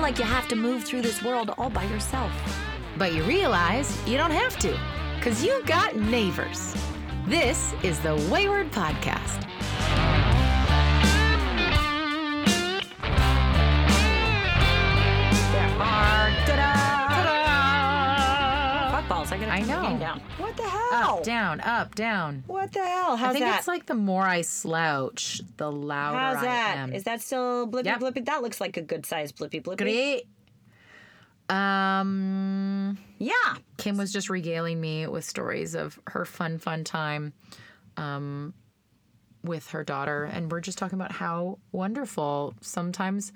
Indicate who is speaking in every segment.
Speaker 1: feel like you have to move through this world all by yourself.
Speaker 2: But you realize you don't have to, because you've got neighbors. This is the Wayward Podcast.
Speaker 1: Fuck. I gotta
Speaker 2: I know.
Speaker 1: down. What the hell?
Speaker 2: Up, down, up, down.
Speaker 1: What the hell? How's
Speaker 2: I think
Speaker 1: that?
Speaker 2: it's like the more I slouch, the louder
Speaker 1: How's
Speaker 2: I
Speaker 1: that?
Speaker 2: am.
Speaker 1: Is that still blippy
Speaker 2: Yep.
Speaker 1: blippy? That looks like a good size blippy blippy.
Speaker 2: great? Um,
Speaker 1: Yeah.
Speaker 2: Kim was just regaling me with stories of her fun, fun time um, with her daughter. And we're just talking about how wonderful sometimes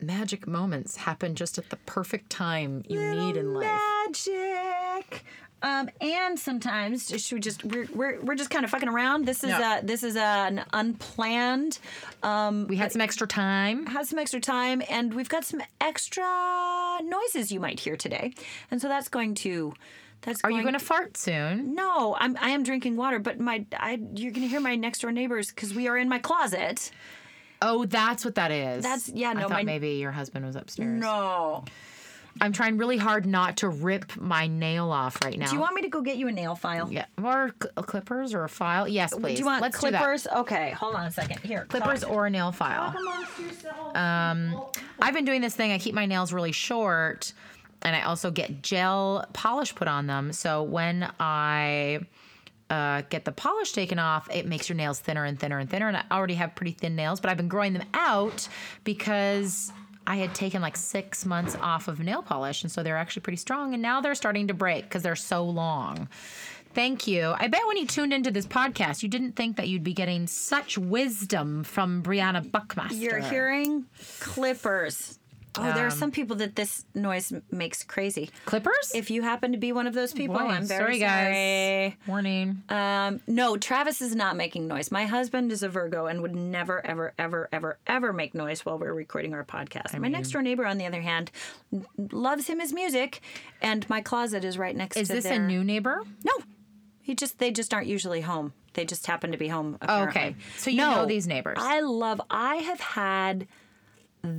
Speaker 2: magic moments happen just at the perfect time you need in life.
Speaker 1: Magic. Um, and sometimes should we just we're, we're, we're just kind of fucking around. This is
Speaker 2: Yeah.
Speaker 1: uh this is an unplanned. Um,
Speaker 2: We had some extra time.
Speaker 1: Had some extra time, and we've got some extra noises you might hear today, and so that's going to. That's
Speaker 2: Are you going to fart soon?
Speaker 1: No, I'm. I am drinking water, but my. I. You're going to hear my next door neighbors because we are in my closet.
Speaker 2: Oh, that's what that is.
Speaker 1: That's- yeah, No, I
Speaker 2: thought
Speaker 1: my-
Speaker 2: maybe your husband was upstairs.
Speaker 1: No.
Speaker 2: I'm trying really hard not to rip my nail off right now.
Speaker 1: Do you want me to go get you a nail file?
Speaker 2: Yeah, or cl- clippers or a file? Yes, please.
Speaker 1: Do you want
Speaker 2: Let's
Speaker 1: clippers? Okay, hold on a second. Here.
Speaker 2: Clippers
Speaker 1: talk-
Speaker 2: or a nail file.
Speaker 1: amongst.
Speaker 2: Um, I've been doing this thing. I keep my nails really short, and I also get gel polish put on them. So when I uh, get the polish taken off, it makes your nails thinner and thinner and thinner. And I already have pretty thin nails, but I've been growing them out because I had taken like six months off of nail polish, and so they're actually pretty strong. And now they're starting to break because they're so long. Thank you. I bet when you tuned into this podcast, you didn't think that you'd be getting such wisdom from Briana Buckmaster.
Speaker 1: You're hearing clippers. Oh, there are
Speaker 2: Um,
Speaker 1: some people that this noise makes crazy.
Speaker 2: clippers?
Speaker 1: If you happen to be one of those people,
Speaker 2: Boy,
Speaker 1: I'm very
Speaker 2: sorry, guys.
Speaker 1: sorry.
Speaker 2: Warning.
Speaker 1: Um, no, Travis is not making noise. My husband is a Virgo and would never, ever, ever, ever, ever make noise while we're recording our podcast. my next door neighbor, on the other hand, loves him his music, and my closet is right next
Speaker 2: Is
Speaker 1: to
Speaker 2: this a new neighbor?
Speaker 1: No, he just they just aren't usually home. They just happen to be home.
Speaker 2: Oh,
Speaker 1: Apparently.
Speaker 2: okay. So you
Speaker 1: no,
Speaker 2: know these neighbors.
Speaker 1: I love. I have had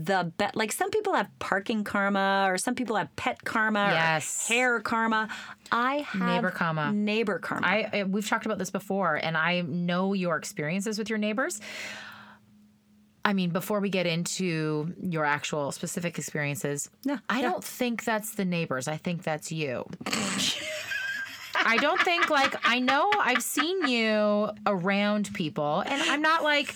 Speaker 1: the bet. Like some people have parking karma, or some people have pet karma,
Speaker 2: Yes.
Speaker 1: or hair karma. I have
Speaker 2: Neighbor karma.
Speaker 1: Neighbor karma.
Speaker 2: I, I we've talked about this before, and I know your experiences with your neighbors. I mean, before we get into your actual specific experiences,
Speaker 1: no,
Speaker 2: I
Speaker 1: yeah.
Speaker 2: don't think that's the neighbors. I think that's you. I don't think like I know I've seen you around people, and I'm not like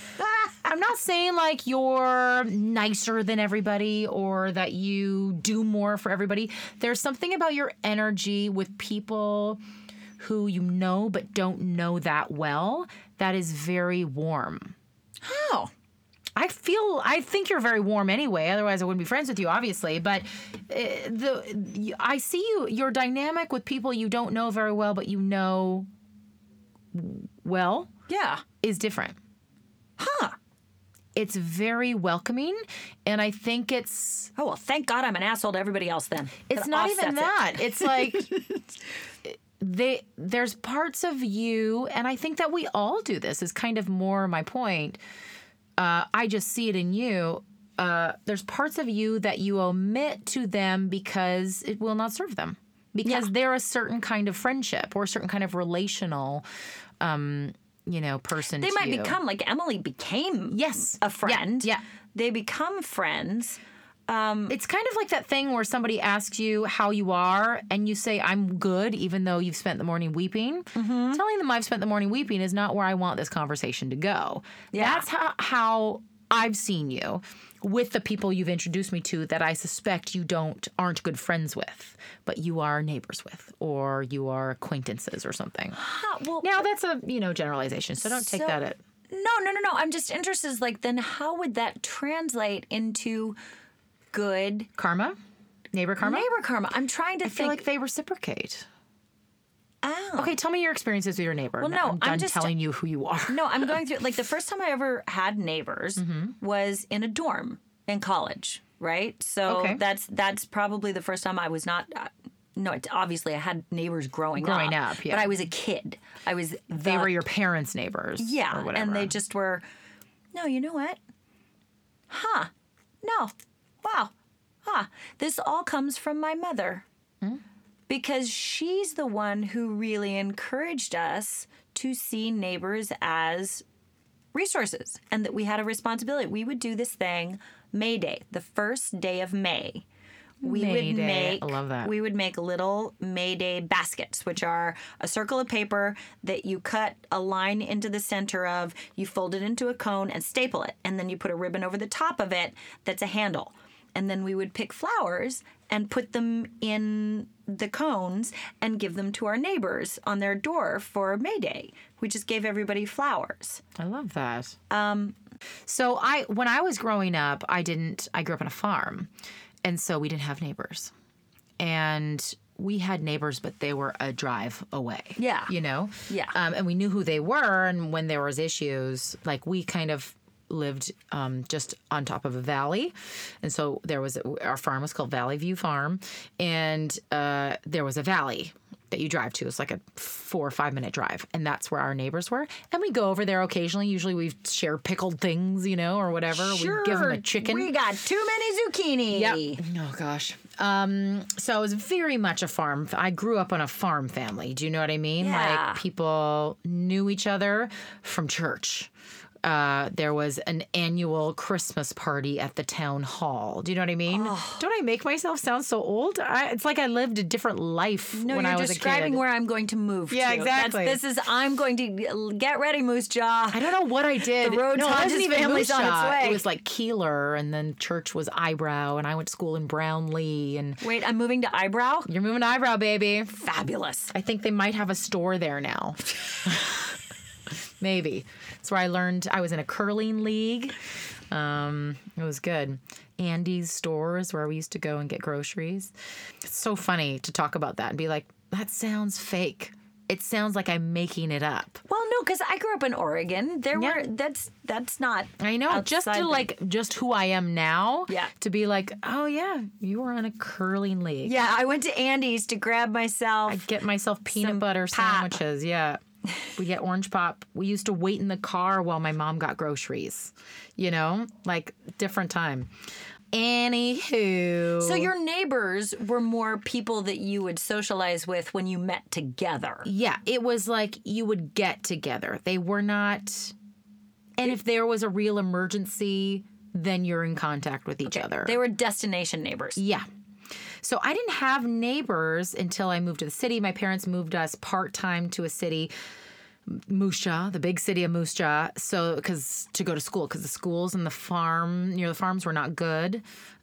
Speaker 2: I'm not saying like you're nicer than everybody or that you do more for everybody. There's something about your energy with people who you know but don't know that well that is very warm.
Speaker 1: How?
Speaker 2: I feel I think you're very warm anyway. Otherwise, I wouldn't be friends with you, obviously. But uh, the I see you. Your dynamic with people you don't know very well, but you know well,
Speaker 1: Yeah.
Speaker 2: is different.
Speaker 1: Huh.
Speaker 2: It's very welcoming, and I think it's
Speaker 1: Oh well, thank God I'm an asshole to everybody else. Then
Speaker 2: it's
Speaker 1: That
Speaker 2: not even
Speaker 1: offsets it.
Speaker 2: that. It's like they there's parts of you, and I think that we all do this. Is kind of more my point. Uh, I just see it in you. Uh, there's parts of you that you omit to them because it will not serve them. Because
Speaker 1: Yeah.
Speaker 2: they're a certain kind of friendship or a certain kind of relational, um, you know, person.
Speaker 1: They
Speaker 2: to
Speaker 1: might
Speaker 2: you.
Speaker 1: become like Emily became
Speaker 2: yes
Speaker 1: a
Speaker 2: Yeah,
Speaker 1: friend.
Speaker 2: yeah.
Speaker 1: They become friends.
Speaker 2: It's kind of like that thing where somebody asks you how you are and you say, I'm good, even though you've spent the morning weeping.
Speaker 1: Mm-hmm.
Speaker 2: Telling them I've spent the morning weeping is not where I want this conversation to go.
Speaker 1: Yeah.
Speaker 2: That's how, how I've seen you with the people you've introduced me to that I suspect you don't aren't good friends with, but you are neighbors with, or you are acquaintances or something.
Speaker 1: Huh, well,
Speaker 2: Now that's a you know generalization, so don't take
Speaker 1: So-
Speaker 2: that at
Speaker 1: no, no, no, no. I'm just interested. Like, then how would that translate into good
Speaker 2: karma, neighbor karma.
Speaker 1: neighbor karma? I'm trying to
Speaker 2: I feel like they reciprocate.
Speaker 1: oh.
Speaker 2: Okay, tell me your experiences with your neighbor.
Speaker 1: Well,
Speaker 2: No, I'm
Speaker 1: I'm just-
Speaker 2: telling you who you are.
Speaker 1: No, I'm going through like the first time I ever had neighbors
Speaker 2: Mm-hmm.
Speaker 1: was in a dorm in college, right? So
Speaker 2: Okay.
Speaker 1: that's that's probably the first time I was not. Uh, no, obviously I had neighbors growing,
Speaker 2: Growing up, yeah.
Speaker 1: But I was a kid. I was
Speaker 2: They were your parents' neighbors.
Speaker 1: yeah, and they just were. No, you know what? Huh? No. Wow. huh, this all comes from my mother. Hmm? Because she's the one who really encouraged us to see neighbors as resources and that we had a responsibility. We would do this thing May Day, the first day of May. We
Speaker 2: May
Speaker 1: would
Speaker 2: Day.
Speaker 1: make
Speaker 2: I love that.
Speaker 1: we would make little May Day baskets, which are a circle of paper that you cut a line into the center of, you fold it into a cone and staple it, and then you put a ribbon over the top of it that's a handle. And then we would pick flowers and put them in the cones and give them to our neighbors on their door for May Day. We just gave everybody flowers.
Speaker 2: I love that. Um, so I when I was growing up, I didn't. I grew up on a farm, and so we didn't have neighbors, and we had neighbors, but they were a drive away.
Speaker 1: Yeah.
Speaker 2: you know.
Speaker 1: Yeah.
Speaker 2: Um, and we knew who they were, and when there was issues, like we kind of lived um, just on top of a valley, and so there was our farm was called Valley View Farm, and uh, there was a valley that you drive to. It's like a four or five minute drive, and that's where our neighbors were. And we go over there occasionally. Usually we share pickled things, you know, or whatever. we give them a chicken.
Speaker 1: We got too many zucchini.
Speaker 2: Yep. Oh gosh. Um, so it was very much a farm. I grew up on a farm family. Do you know what I mean?
Speaker 1: Yeah.
Speaker 2: Like people knew each other from church. Uh, there was an annual Christmas party at the town hall. Do you know what I mean?
Speaker 1: Oh.
Speaker 2: Don't I make myself sound so old? I, it's like I lived a different life
Speaker 1: No,
Speaker 2: when I was
Speaker 1: describing
Speaker 2: a kid.
Speaker 1: where I'm going to move
Speaker 2: Yeah,
Speaker 1: to.
Speaker 2: exactly.
Speaker 1: That's, this is I'm going to get ready, Moose Jaw.
Speaker 2: I don't know what I did.
Speaker 1: The Rhodes
Speaker 2: no, it wasn't even
Speaker 1: family's on its
Speaker 2: Moose Jaw.
Speaker 1: way.
Speaker 2: It was like Keeler, and then church was Eyebrow, and I went to school in Brownlee, and
Speaker 1: Wait, I'm moving to Eyebrow.
Speaker 2: you're moving to Eyebrow, baby.
Speaker 1: Fabulous.
Speaker 2: I think they might have a store there now. Maybe. That's where I learned I was in a curling league. Um, it was good. Andy's stores where we used to go and get groceries. It's so funny to talk about that and be like, that sounds fake. It sounds like I'm making it up.
Speaker 1: Well, no, because I grew up in Oregon. There
Speaker 2: Yeah.
Speaker 1: were that's that's not.
Speaker 2: I know, just to
Speaker 1: the-
Speaker 2: like just who I am now.
Speaker 1: Yeah.
Speaker 2: To be like, oh yeah, you were on a curling league.
Speaker 1: Yeah, I went to Andy's to grab myself.
Speaker 2: I get myself peanut butter
Speaker 1: pop.
Speaker 2: sandwiches. Yeah. We get orange pop. We used to wait in the car while my mom got groceries. You know, like different time. Anywho.
Speaker 1: so your neighbors were more people that you would socialize with when you met together.
Speaker 2: Yeah, it was like you would get together. They were not. And if there was a real emergency, then you're in contact with each other.
Speaker 1: They were destination neighbors.
Speaker 2: Yeah. So I didn't have neighbors until I moved to the city. My parents moved us part time to a city, Moose Jaw, the big city of Moose Jaw. So because to go to school, because the schools and the farm near the farms were not good.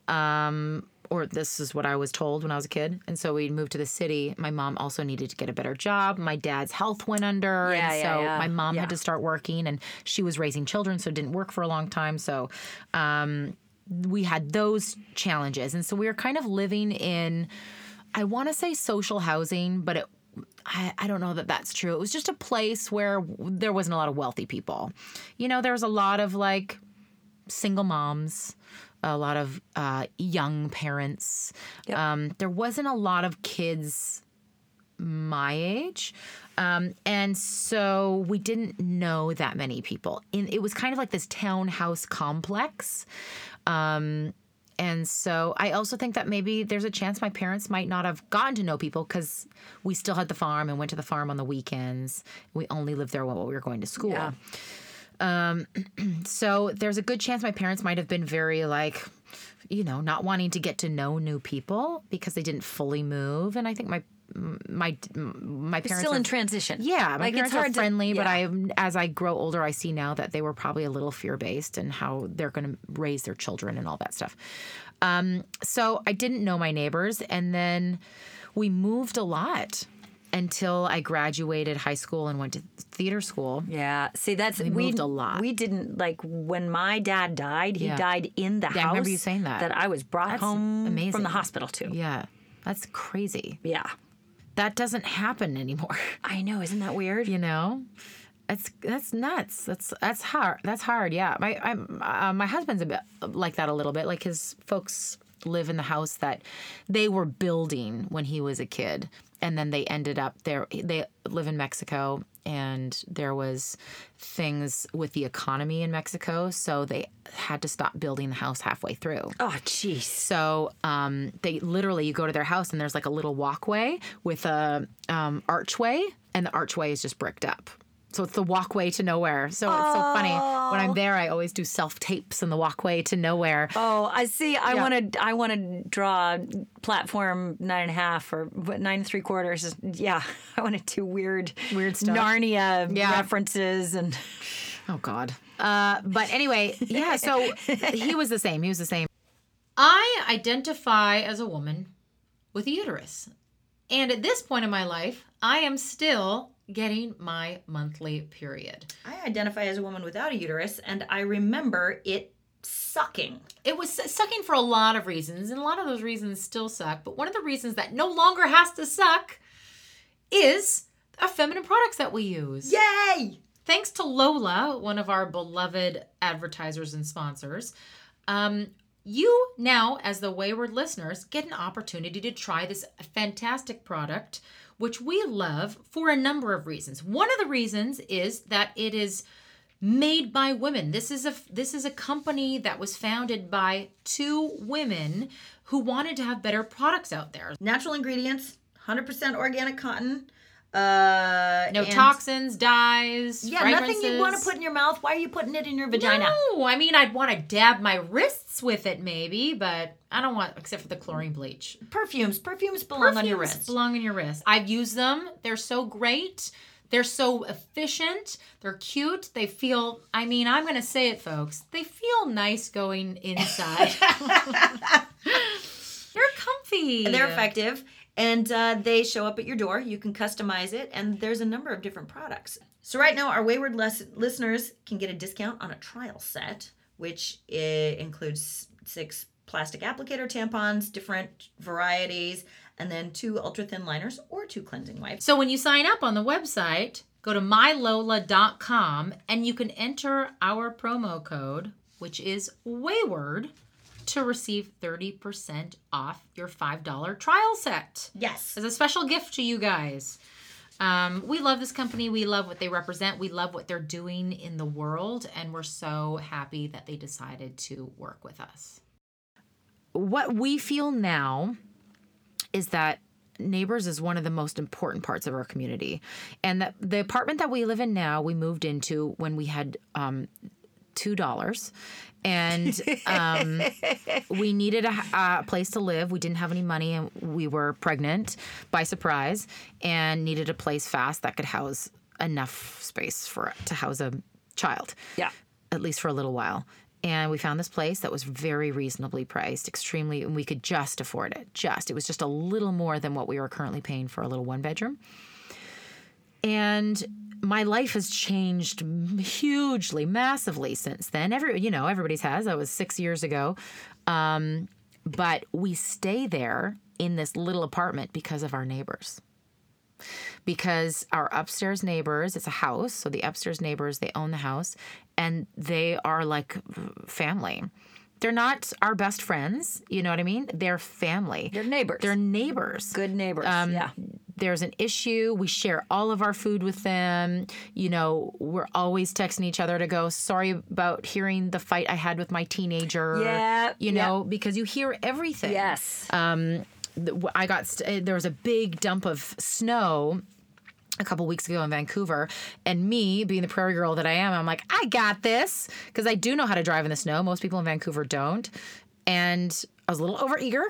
Speaker 2: Um, or this is what I was told when I was a kid. And so we moved to the city. My mom also needed to get a better job. My dad's health went under.
Speaker 1: Yeah,
Speaker 2: and
Speaker 1: yeah,
Speaker 2: so
Speaker 1: yeah.
Speaker 2: my mom had to start working and she was raising children, so didn't work for a long time. So um, we had those challenges. And so we were kind of living in, I want to say social housing, but it, I, I don't know that that's true. It was just a place where there wasn't a lot of wealthy people. You know, there was a lot of like single moms, a lot of uh, young parents.
Speaker 1: Yep.
Speaker 2: Um, there wasn't a lot of kids my age. Um, and so we didn't know that many people. In, it was kind of like this townhouse complex. Um, and so I also think that maybe there's a chance my parents might not have gotten to know people because we still had the farm and went to the farm on the weekends. We only lived there while we were going to school.
Speaker 1: Yeah.
Speaker 2: So there's a good chance my parents might have been very like, you know, not wanting to get to know new people because they didn't fully move. And I think my my my parents
Speaker 1: Still
Speaker 2: are-
Speaker 1: in transition.
Speaker 2: yeah, my
Speaker 1: like
Speaker 2: parents are friendly,
Speaker 1: to,
Speaker 2: but
Speaker 1: yeah.
Speaker 2: I, as I grow older, I see now that they were probably a little fear based and how they're going to raise their children and all that stuff. Um, so I didn't know my neighbors, and then we moved a lot until I graduated high school and went to theater school.
Speaker 1: Yeah. See, that's we
Speaker 2: moved a lot.
Speaker 1: We didn't like when my dad died. He
Speaker 2: Yeah.
Speaker 1: died in the
Speaker 2: Yeah, I
Speaker 1: house.
Speaker 2: remember you saying that.
Speaker 1: That I was brought
Speaker 2: That's
Speaker 1: home
Speaker 2: amazing.
Speaker 1: from the hospital to.
Speaker 2: Yeah, that's crazy.
Speaker 1: Yeah.
Speaker 2: That doesn't happen anymore.
Speaker 1: I know. Isn't that weird?
Speaker 2: you know that's that's nuts that's that's hard that's hard yeah my i'm uh, my husband's a bit like that a little bit like his folks live in the house that they were building when he was a kid. And then they ended up there. They live in Mexico, and there was things with the economy in Mexico, so they had to stop building the house halfway through.
Speaker 1: Oh, jeez.
Speaker 2: So um, they literally, you go to their house and there's like a little walkway with a um, archway, and the archway is just bricked up. So it's the walkway to nowhere. So it's so funny. When I'm there, I always do self tapes in the walkway to nowhere.
Speaker 1: Oh, I see. I
Speaker 2: Yeah.
Speaker 1: want to. I want to draw platform nine and a half or what, nine and three quarters. Yeah, I want to do weird,
Speaker 2: Weird stuff.
Speaker 1: Narnia
Speaker 2: Yeah.
Speaker 1: references and.
Speaker 2: Oh God. Uh, but anyway, yeah. So he was the same. He was the same. I identify as a woman with a uterus, and at this point in my life, I am still getting my monthly period.
Speaker 1: I identify as a woman without a uterus, and I remember it sucking.
Speaker 2: It was sucking for a lot of reasons, and a lot of those reasons still suck. But one of the reasons that no longer has to suck is our feminine products that we use.
Speaker 1: Yay!
Speaker 2: Thanks to Lola, one of our beloved advertisers and sponsors, um, you now, as the Wayward listeners, get an opportunity to try this fantastic product, which we love for a number of reasons. One of the reasons is that it is made by women. This is a this is a company that was founded by two women who wanted to have better products out there.
Speaker 1: Natural ingredients, 100% organic cotton. Uh,
Speaker 2: No
Speaker 1: and-
Speaker 2: toxins, dyes,
Speaker 1: Yeah, nothing you want to put in your mouth. Why are you putting it in your vagina?
Speaker 2: No, I mean I'd want to dab my wrists with it maybe, but I don't want except for the chlorine bleach.
Speaker 1: Perfumes. Perfumes belong on your
Speaker 2: Perfumes
Speaker 1: wrist.
Speaker 2: belong in your wrist. I've used them. They're so great. They're so efficient. They're cute. They feel. I mean, I'm gonna say it, folks. They feel nice going inside. They're comfy.
Speaker 1: They're effective and uh, they show up at your door. You can customize it, and there's a number of different products. So, right now, our Wayward les- listeners can get a discount on a trial set, which uh, includes six plastic applicator tampons, different varieties, and then two ultra thin liners or two cleansing wipes.
Speaker 2: So when you sign up on the website, go to mylola.com and you can enter our promo code, which is wayward, to receive 30% off your $5 trial set.
Speaker 1: Yes.
Speaker 2: As a special gift to you guys. Um, we love this company. We love what they represent. We love what they're doing in the world. And we're so happy that they decided to work with us. What we feel now is that neighbors is one of the most important parts of our community and that the apartment that we live in now we moved into when we had um, two dollars and um, we needed a, a place to live we didn't have any money and we were pregnant by surprise and needed a place fast that could house enough space for to house a child
Speaker 1: Yeah.
Speaker 2: at least for a little while. And we found this place that was very reasonably priced, extremely, and we could just afford it. Just, it was just a little more than what we were currently paying for a little one bedroom. And my life has changed hugely, massively since then. Every, you know, everybody's has. That was six years ago. Um, but we stay there in this little apartment because of our neighbors because our upstairs neighbors it's a house so the upstairs neighbors they own the house and they are like family they're not our best friends you know what i mean they're family
Speaker 1: They're neighbors.
Speaker 2: they're neighbors
Speaker 1: good neighbors.
Speaker 2: Um,
Speaker 1: yeah.
Speaker 2: There's an issue we share all of our food with them you know we're always texting each other to go sorry about hearing the fight i had with my teenager
Speaker 1: Yeah,
Speaker 2: you
Speaker 1: yeah.
Speaker 2: know because you hear everything
Speaker 1: Yes.
Speaker 2: um, I got st- there was a big dump of snow a couple weeks ago in Vancouver, and me being the prairie girl that I am, I'm like, I got this because I do know how to drive in the snow. Most people in Vancouver don't, and I was a little overeager.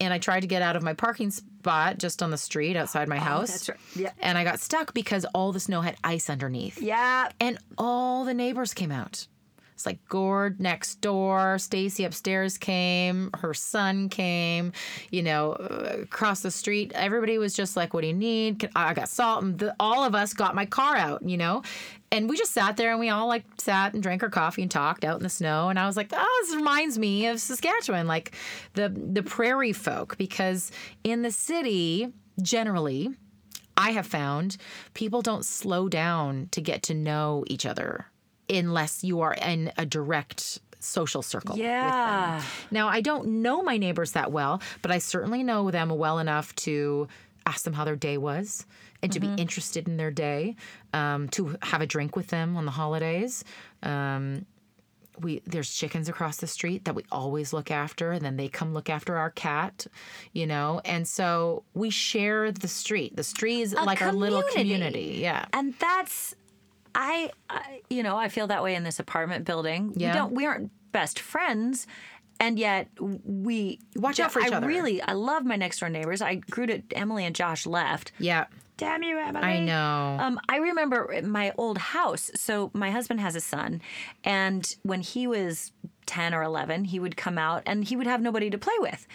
Speaker 2: And I tried to get out of my parking spot just on the street outside my oh, house.
Speaker 1: Oh, that's right. Yeah.
Speaker 2: And I got stuck because all the snow had ice underneath.
Speaker 1: yeah.
Speaker 2: And all the neighbors came out. It's like Gord next door, Stacy upstairs came, her son came, you know, uh, across the street. Everybody was just like, "What do you need?" I got salt, and the, all of us got my car out, you know, and we just sat there and we all like sat and drank our coffee and talked out in the snow. And I was like, "Oh, this reminds me of Saskatchewan, like the the prairie folk, because in the city generally." I have found people don't slow down to get to know each other unless you are in a direct social circle. with them.
Speaker 1: Yeah.
Speaker 2: Now, I don't know my neighbors that well, but I certainly know them well enough to ask them how their day was and to
Speaker 1: Mm-hmm.
Speaker 2: be interested in their day, um, to have a drink with them on the holidays. Um, we there's chickens across the street that we always look after, and then they come look after our cat, you know. And so we share the street. The street is like our little
Speaker 1: community.
Speaker 2: community. Yeah.
Speaker 1: and that's I, I you know i feel that way in this apartment building
Speaker 2: Yeah.
Speaker 1: we don't we aren't best friends and yet we
Speaker 2: Watch out for each
Speaker 1: I
Speaker 2: other.
Speaker 1: really i love my next door neighbors i grew to emily and josh left
Speaker 2: Yeah.
Speaker 1: damn you emily
Speaker 2: I know.
Speaker 1: um, I remember my old house. So my husband has a son, and when he was ten or eleven, he would come out and he would have nobody to play with.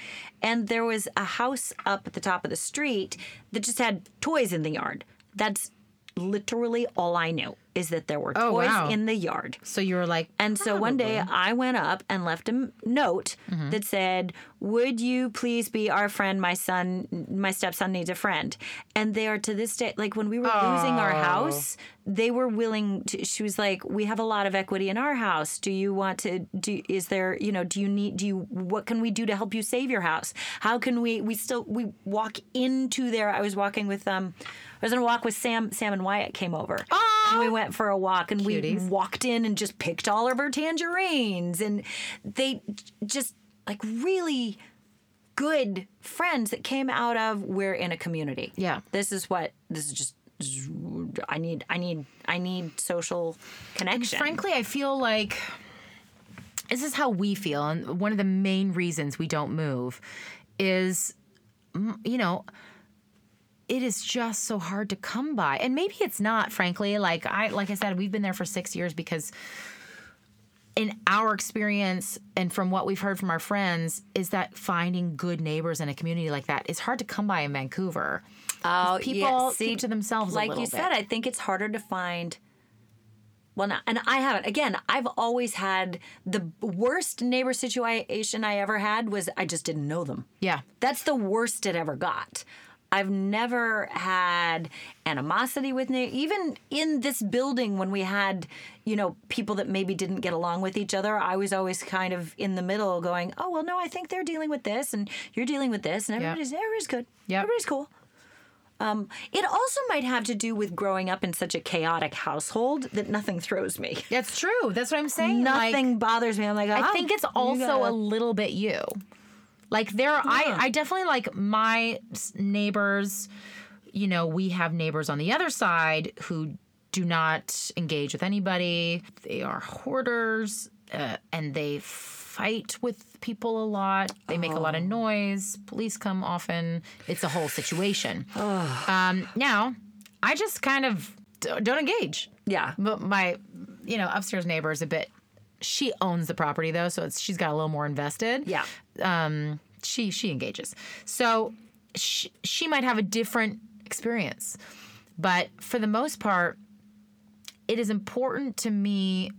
Speaker 1: And there was a house up at the top of the street that just had toys in the yard. That's literally all I knew is that there were
Speaker 2: Oh,
Speaker 1: toys
Speaker 2: wow.
Speaker 1: in the yard.
Speaker 2: so you were like,
Speaker 1: And so one day I went up and left a note
Speaker 2: Mm-hmm.
Speaker 1: that said, "Would you please be our friend? My son, my stepson needs a friend." And they are to this day, like when we were losing our
Speaker 2: Oh.
Speaker 1: house, they were willing to. She was like, "We have a lot of equity in our house. Do you want to? Do is there? You know, do you need? Do you? What can we do to help you save your house? How can we? We still we walk into there. I was walking with um." I was on a walk with Sam. Sam and Wyatt came over, and we went for a walk, and we walked in and just picked all of her tangerines and they just like really good friends that came out of we're in a community
Speaker 2: Yeah.
Speaker 1: this is what this is just i need i need i need social connection
Speaker 2: frankly, I feel like this is how we feel. And one of the main reasons we don't move is, you know, it is just so hard to come by. And maybe it's not, frankly. Like I like I said, we've been there for six years because in our experience and from what we've heard from our friends is that finding good neighbors in a community like that is hard to come by in Vancouver.
Speaker 1: oh
Speaker 2: people
Speaker 1: see,
Speaker 2: keep to themselves a
Speaker 1: like you
Speaker 2: bit.
Speaker 1: said i think it's harder to find well, not, and I haven't. Again, I've always had the worst neighbor situation I ever had was I just didn't know them.
Speaker 2: Yeah.
Speaker 1: That's the worst it ever got. I've never had animosity with na- even in this building when we had, you know, people that maybe didn't get along with each other. I was always kind of in the middle, going, "Oh well, no, I think they're dealing with this, and you're dealing with this, and everybody's everybody's good.
Speaker 2: Yep.
Speaker 1: everybody's cool." Um, it also might have to do with growing up in such a chaotic household that nothing throws me.
Speaker 2: That's true. That's what I'm saying. Like,
Speaker 1: Nothing bothers me. I'm like,
Speaker 2: I
Speaker 1: "Oh,
Speaker 2: think it's also
Speaker 1: gotta-
Speaker 2: a little bit you. Like there, I I definitely like my neighbors. You know, we have neighbors on the other side who do not engage with anybody. They are hoarders, uh, and they fight with people a lot. They make a lot of noise. Police come often. It's a whole situation. um, now, I just kind of don't engage.
Speaker 1: yeah.
Speaker 2: But my, you know, upstairs neighbor is a bit. She owns the property though, so it's she's got a little more invested.
Speaker 1: Yeah.
Speaker 2: Um, she she engages, so she, she might have a different experience, but for the most part, it is important to me,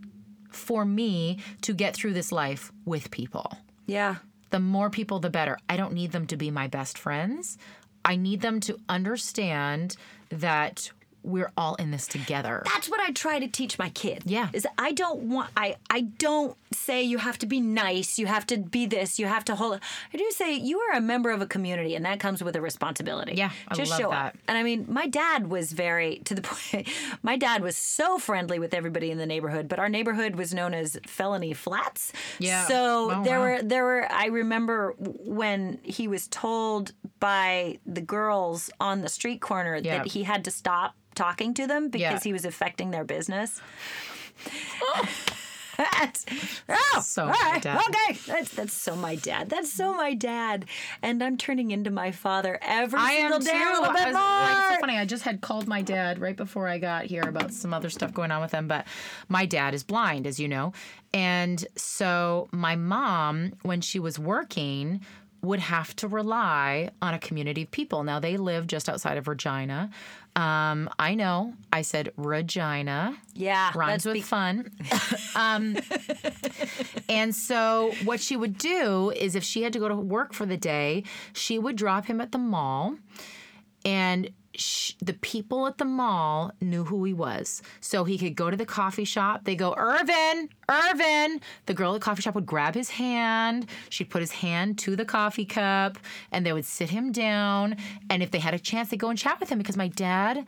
Speaker 2: for me, to get through this life with people
Speaker 1: Yeah.
Speaker 2: the more people, the better. I don't need them to be my best friends. I need them to understand that we're all in this together.
Speaker 1: that's what I try to teach my kid.
Speaker 2: Yeah.
Speaker 1: Is I don't want I I don't say you have to be nice, you have to be this, you have to hold I do say you are a member of a community and that comes with a responsibility.
Speaker 2: Yeah, I
Speaker 1: Just
Speaker 2: love
Speaker 1: show
Speaker 2: that.
Speaker 1: up. And I mean, my dad was very to the point my dad was so friendly with everybody in the neighborhood, but our neighborhood was known as Felony Flats.
Speaker 2: Yeah.
Speaker 1: So
Speaker 2: Oh,
Speaker 1: there
Speaker 2: wow.
Speaker 1: were there were I remember when he was told by the girls on the street corner
Speaker 2: Yeah.
Speaker 1: that he had to stop talking to them because
Speaker 2: Yeah.
Speaker 1: he was affecting their business. Oh. That's- oh,
Speaker 2: So
Speaker 1: all
Speaker 2: my
Speaker 1: right,
Speaker 2: dad.
Speaker 1: okay. That's that's so my dad. That's so my dad, and I'm turning into my father every
Speaker 2: I
Speaker 1: single
Speaker 2: am
Speaker 1: day
Speaker 2: too.
Speaker 1: a little
Speaker 2: I
Speaker 1: bit
Speaker 2: was-
Speaker 1: more.
Speaker 2: like, it's so funny. I just had called my dad right before I got here about some other stuff going on with him. But my dad is blind, as you know, and so my mom, when she was working, would have to rely on a community of people. Now they live just outside of Regina. Um, I know. I said Regina.
Speaker 1: yeah,
Speaker 2: rhymes with
Speaker 1: be-
Speaker 2: fun. um, and so, what she would do is if she had to go to work for the day, she would drop him at the mall and sh- the people at the mall knew who he was. So he could go to the coffee shop. They go, Irvin, Irvin. The girl at the coffee shop would grab his hand. She'd put his hand to the coffee cup and they would sit him down. And if they had a chance, they'd go and chat with him because my dad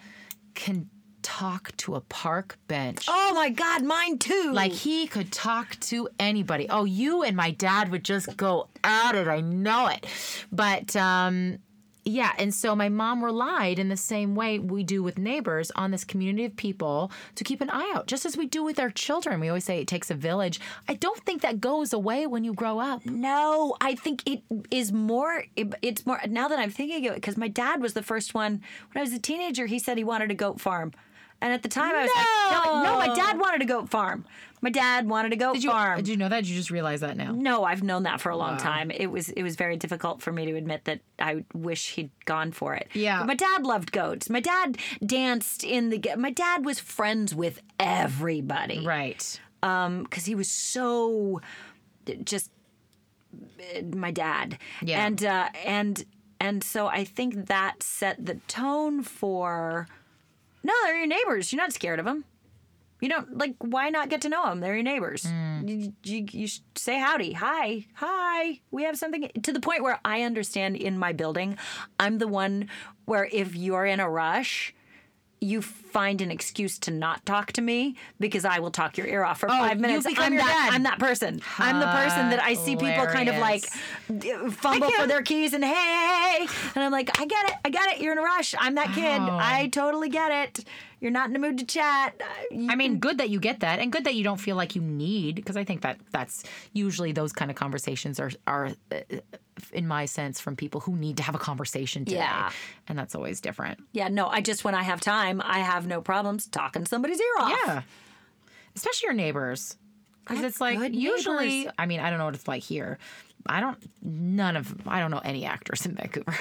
Speaker 2: can talk to a park bench.
Speaker 1: Oh my God, mine too.
Speaker 2: Like he could talk to anybody. Oh, you and my dad would just go at it. I know it. But um yeah, and so my mom relied in the same way we do with neighbors on this community of people to keep an eye out, just as we do with our children. We always say it takes a village. I don't think that goes away when you grow up.
Speaker 1: No, I think it is more. it- It's more now that I'm thinking of it because my dad was the first one when I was a teenager. He said he wanted a goat farm, and at the time I was like, no, no, my dad wanted a goat farm. My dad wanted to goat
Speaker 2: Did you,
Speaker 1: farm.
Speaker 2: did you know that? Did you just realize that now?
Speaker 1: no, I've known that for a long time. It was it was very difficult for me to admit that I wish he'd gone for it.
Speaker 2: Yeah.
Speaker 1: But my dad loved goats. My dad danced in the. My dad was friends with everybody
Speaker 2: Right.
Speaker 1: um because he was so just uh, my dad
Speaker 2: Yeah.
Speaker 1: and uh and and so i think that set the tone for no they're your neighbors. You're not scared of them you don't like why not get to know them they're your neighbors. Mm. You, you, you say howdy. Hi. Hi. We have something to the point where i understand in my building i'm the one where if you're in a rush you find an excuse to not talk to me because I will talk your ear off for five minutes. I'm
Speaker 2: that-
Speaker 1: dad. I'm that person. I'm the person that I see people kind of like fumble for their keys and hey, and I'm like, I get it, I get it. You're in a rush. I'm that kid.
Speaker 2: Oh.
Speaker 1: I totally get it. You're not in the mood to chat. Uh, you-
Speaker 2: I mean, good that you get that, and good that you don't feel like you need, because I think that that's usually those kind of conversations are are, uh, in my sense, from people who need to have a conversation today,
Speaker 1: Yeah.
Speaker 2: and that's always different.
Speaker 1: yeah, no. I just when I have time, I have no problems talking somebody's ear off.
Speaker 2: Yeah, especially your neighbors, because it's like usually.
Speaker 1: neighbors.
Speaker 2: I mean, I don't know what it's like here. I don't. None of. I don't know any actors in Vancouver.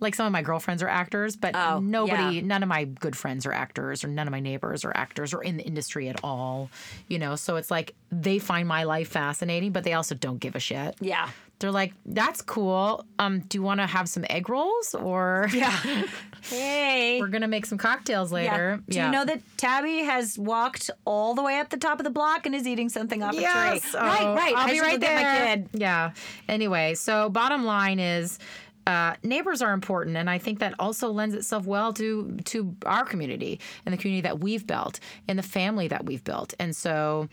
Speaker 2: like some of my girlfriends are actors, but
Speaker 1: Oh,
Speaker 2: nobody.
Speaker 1: yeah.
Speaker 2: None of my good friends are actors, or none of my neighbors are actors, or in the industry at all. You know, so it's like they find my life fascinating, but they also don't give a shit.
Speaker 1: Yeah.
Speaker 2: They're like, "That's cool. Um, do you want to have some egg rolls, or
Speaker 1: Yeah. hey.
Speaker 2: we're gonna make some cocktails later?" Yeah.
Speaker 1: Do you know that Tabby has walked all the way up the top of the block and is eating something off
Speaker 2: Yes.
Speaker 1: a tree? right,
Speaker 2: Oh,
Speaker 1: right.
Speaker 2: I'll
Speaker 1: I
Speaker 2: be right
Speaker 1: get
Speaker 2: there.
Speaker 1: my kid.
Speaker 2: Yeah. Anyway, so bottom line is. Uh, neighbors are important, and I think that also lends itself well to to our community and the community that we've built and the family that we've built. And so,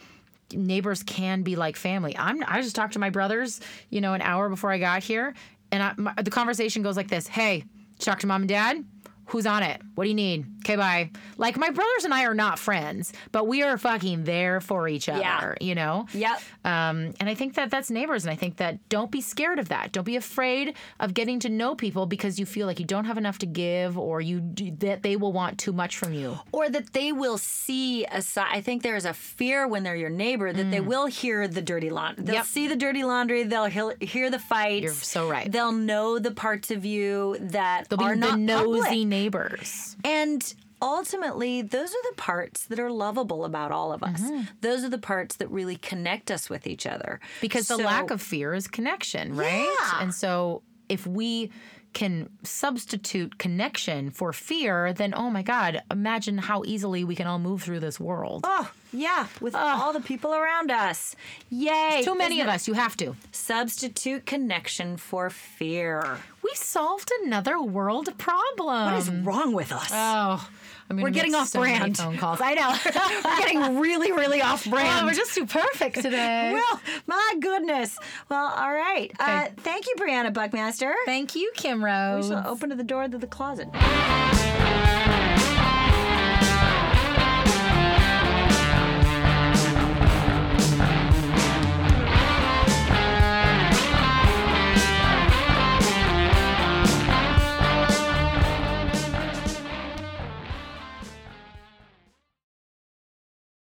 Speaker 2: neighbors can be like family. I'm I just talked to my brothers, you know, an hour before I got here, and I, my, the conversation goes like this: Hey, talk to mom and dad? Who's on it? What do you need? Okay, bye. Like my brothers and I are not friends, but we are fucking there for each other.
Speaker 1: Yeah.
Speaker 2: You know.
Speaker 1: Yep.
Speaker 2: Um, and I think that that's neighbors. And I think that don't be scared of that. Don't be afraid of getting to know people because you feel like you don't have enough to give or you that they will want too much from you.
Speaker 1: or that they will see a side. I think there is a fear when they're your neighbor that they will hear the dirty laundry. They'll
Speaker 2: Mm. Yep.
Speaker 1: see the dirty laundry. They'll hear, the fights.
Speaker 2: You're so right.
Speaker 1: They'll know the parts of you that
Speaker 2: They'll be
Speaker 1: are
Speaker 2: the
Speaker 1: not
Speaker 2: nosy
Speaker 1: public.
Speaker 2: Neighbors.
Speaker 1: And ultimately, those are the parts that are lovable about all of us.
Speaker 2: Mm-hmm.
Speaker 1: Those are the parts that really connect us with each other.
Speaker 2: Because the lack of fear is connection, right?
Speaker 1: Yeah.
Speaker 2: And so if we can substitute connection for fear, then oh my God, imagine how easily we can all move through this world.
Speaker 1: Oh, yeah, with all the people around us. Yay.
Speaker 2: Too many
Speaker 1: Isn't
Speaker 2: of us, you have to.
Speaker 1: Substitute connection for fear.
Speaker 2: We solved another world problem.
Speaker 1: What is wrong with us?
Speaker 2: Oh, I'm gonna
Speaker 1: We're getting off
Speaker 2: so
Speaker 1: brand.
Speaker 2: phone calls. I know.
Speaker 1: we're getting really, really off brand.
Speaker 2: Oh, we're just too perfect today.
Speaker 1: well, my goodness. Well, all right. Uh, thank you, Briana Buckmaster.
Speaker 2: Thank you, Kim Rhodes.
Speaker 1: We shall open to the door to the closet.